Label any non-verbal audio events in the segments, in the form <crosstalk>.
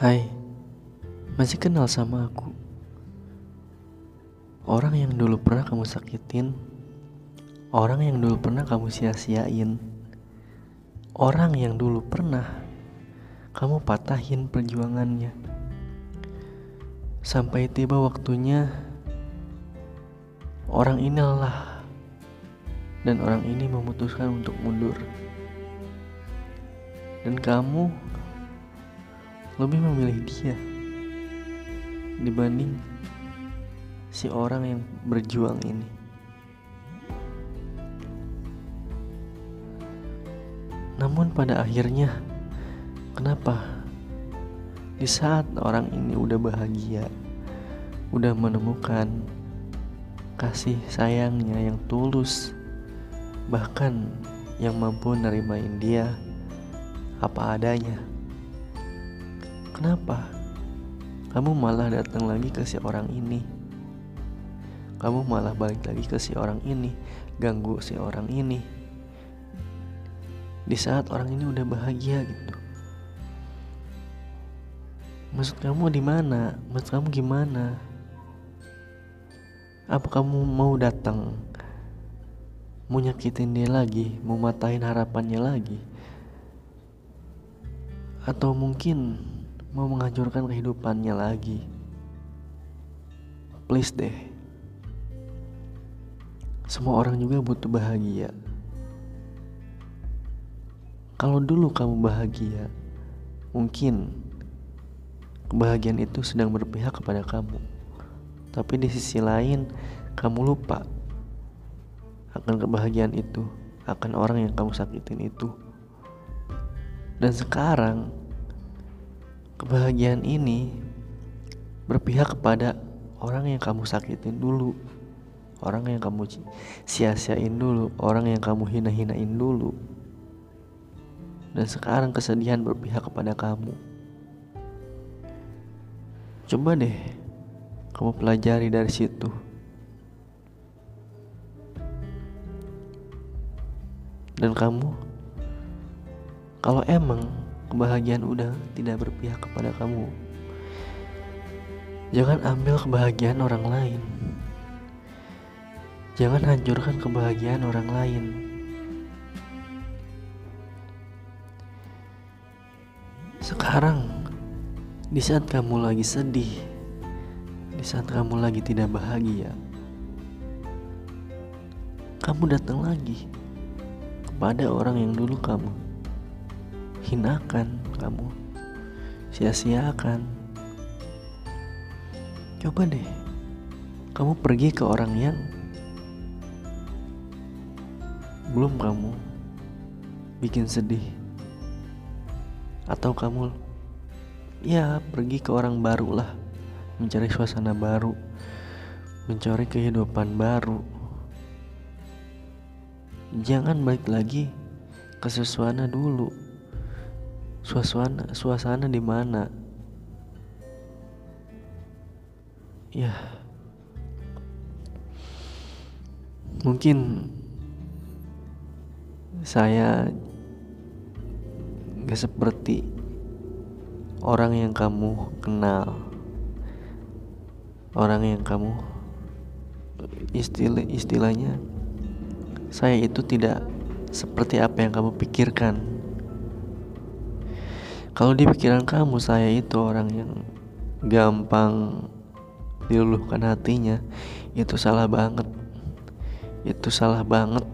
Hai, masih kenal sama aku? Orang yang dulu pernah kamu sakitin, orang yang dulu pernah kamu sia-siain, orang yang dulu pernah kamu patahin perjuangannya. Sampai tiba waktunya, orang ini lelah dan orang ini memutuskan untuk mundur. Dan kamu lebih memilih dia dibanding si orang yang berjuang ini. Namun pada akhirnya, kenapa di saat orang ini udah bahagia, udah menemukan kasih sayangnya yang tulus, bahkan yang mampu nerimain dia apa adanya. Kenapa? Kamu malah datang lagi ke si orang ini. Kamu malah balik lagi ke si orang ini, ganggu si orang ini. Di saat orang ini udah bahagia gitu. Maksud kamu di mana? Maksud kamu gimana? Apa kamu mau datang? Mau nyakitin dia lagi? Mau matahin harapannya lagi? Atau mungkin mau menghancurkan kehidupannya lagi. Please deh. Semua orang juga butuh bahagia. Kalau dulu kamu bahagia, mungkin kebahagiaan itu sedang berpihak kepada kamu. Tapi di sisi lain, kamu lupa akan kebahagiaan itu, akan orang yang kamu sakitin itu. Dan sekarang Kebahagiaan ini berpihak kepada orang yang kamu sakitin dulu, orang yang kamu sia-siain dulu, orang yang kamu hina-hinain dulu. Dan sekarang kesedihan berpihak kepada kamu. Coba deh kamu pelajari dari situ. Dan kamu kalau emang kebahagiaan udah tidak berpihak kepada kamu. Jangan ambil kebahagiaan orang lain. Jangan hancurkan kebahagiaan orang lain. Sekarang, di saat kamu lagi sedih, di saat kamu lagi tidak bahagia, kamu datang lagi kepada orang yang dulu kamu hinakan kamu sia-siakan. Coba deh kamu pergi ke orang yang belum kamu bikin sedih. Atau kamu ya pergi ke orang baru lah mencari suasana baru mencari kehidupan baru. Jangan balik lagi ke suasana dulu suasana suasana di mana? Ya. Mungkin saya gak seperti orang yang kamu kenal. Orang yang kamu istilah istilahnya saya itu tidak seperti apa yang kamu pikirkan kalau di pikiran kamu saya itu orang yang gampang diluluhkan hatinya, itu salah banget. Itu salah banget.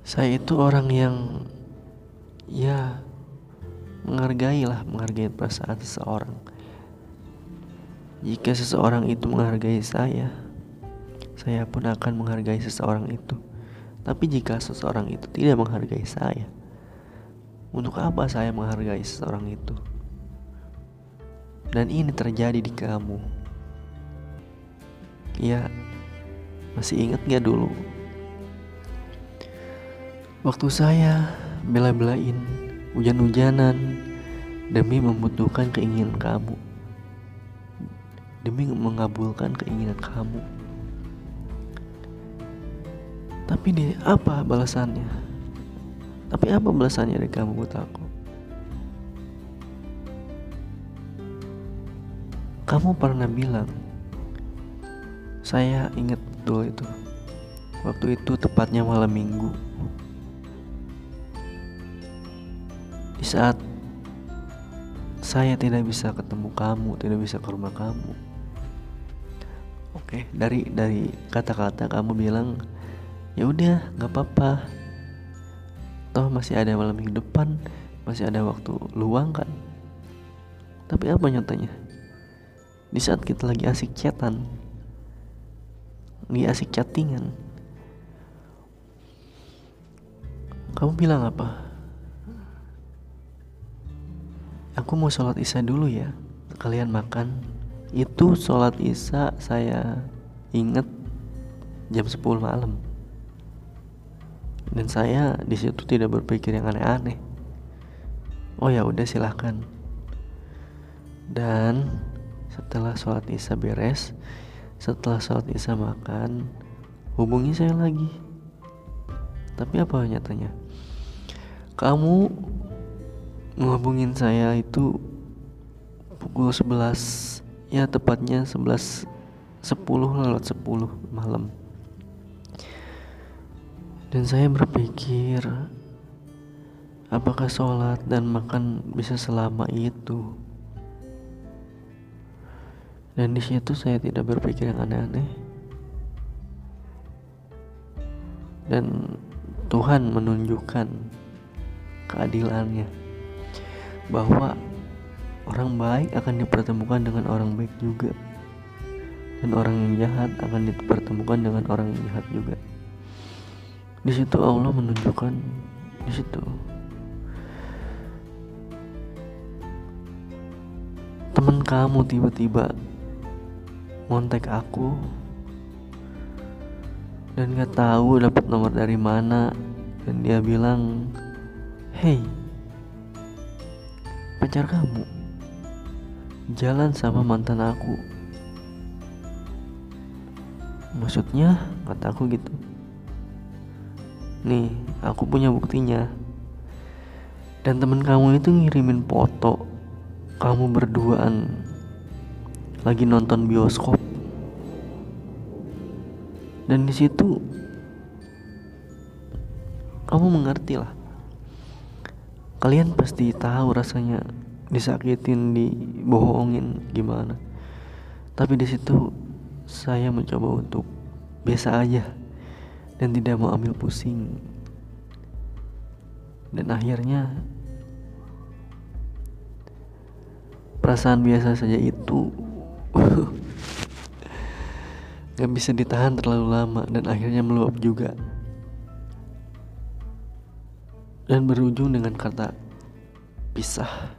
Saya itu orang yang ya menghargai lah, menghargai perasaan seseorang. Jika seseorang itu menghargai saya, saya pun akan menghargai seseorang itu. Tapi jika seseorang itu tidak menghargai saya, untuk apa saya menghargai seseorang itu? Dan ini terjadi di kamu. Ya, masih ingat gak dulu? Waktu saya bela-belain hujan-hujanan demi membutuhkan keinginan kamu. Demi mengabulkan keinginan kamu. Tapi di apa balasannya? Tapi apa balasannya dari kamu buat aku? kamu pernah bilang saya ingat betul itu. Waktu itu tepatnya malam minggu. Di saat saya tidak bisa ketemu kamu tidak bisa ke rumah kamu. Oke dari dari kata-kata kamu bilang ya udah nggak apa-apa toh masih ada malam minggu depan masih ada waktu luang kan? Tapi apa nyatanya? Di saat kita lagi asik chatan lagi asik chattingan kamu bilang apa? Aku mau sholat isya dulu ya kalian makan. Itu sholat isya saya inget jam 10 malam dan saya di situ tidak berpikir yang aneh-aneh oh ya udah silahkan dan setelah sholat isya beres setelah sholat isya makan, hubungi saya lagi. Tapi apa nyatanya? Kamu menghubungin saya itu pukul 11 ya tepatnya 11 10 lewat 10 malam dan saya berpikir apakah sholat dan makan bisa selama itu dan di situ saya tidak berpikir yang aneh-aneh. Dan Tuhan menunjukkan keadilannya bahwa orang baik akan dipertemukan dengan orang baik juga dan orang yang jahat akan dipertemukan dengan orang yang jahat juga. Di situ Allah menunjukkan di situ. Teman kamu tiba-tiba ngontek aku dan gak tahu dapat nomor dari mana. Dan dia bilang hey pacar kamu jalan sama mantan aku. Maksudnya kata aku gitu nih aku punya buktinya. Dan temen kamu itu ngirimin foto kamu berduaan lagi nonton bioskop. Dan di situ kamu mengerti lah. Kalian pasti tahu rasanya disakitin dibohongin gimana. Tapi di situ saya mencoba untuk biasa aja dan tidak mau ambil pusing. Dan akhirnya perasaan biasa saja itu <laughs> Gak bisa ditahan terlalu lama dan akhirnya meluap juga. Dan berujung dengan kata pisah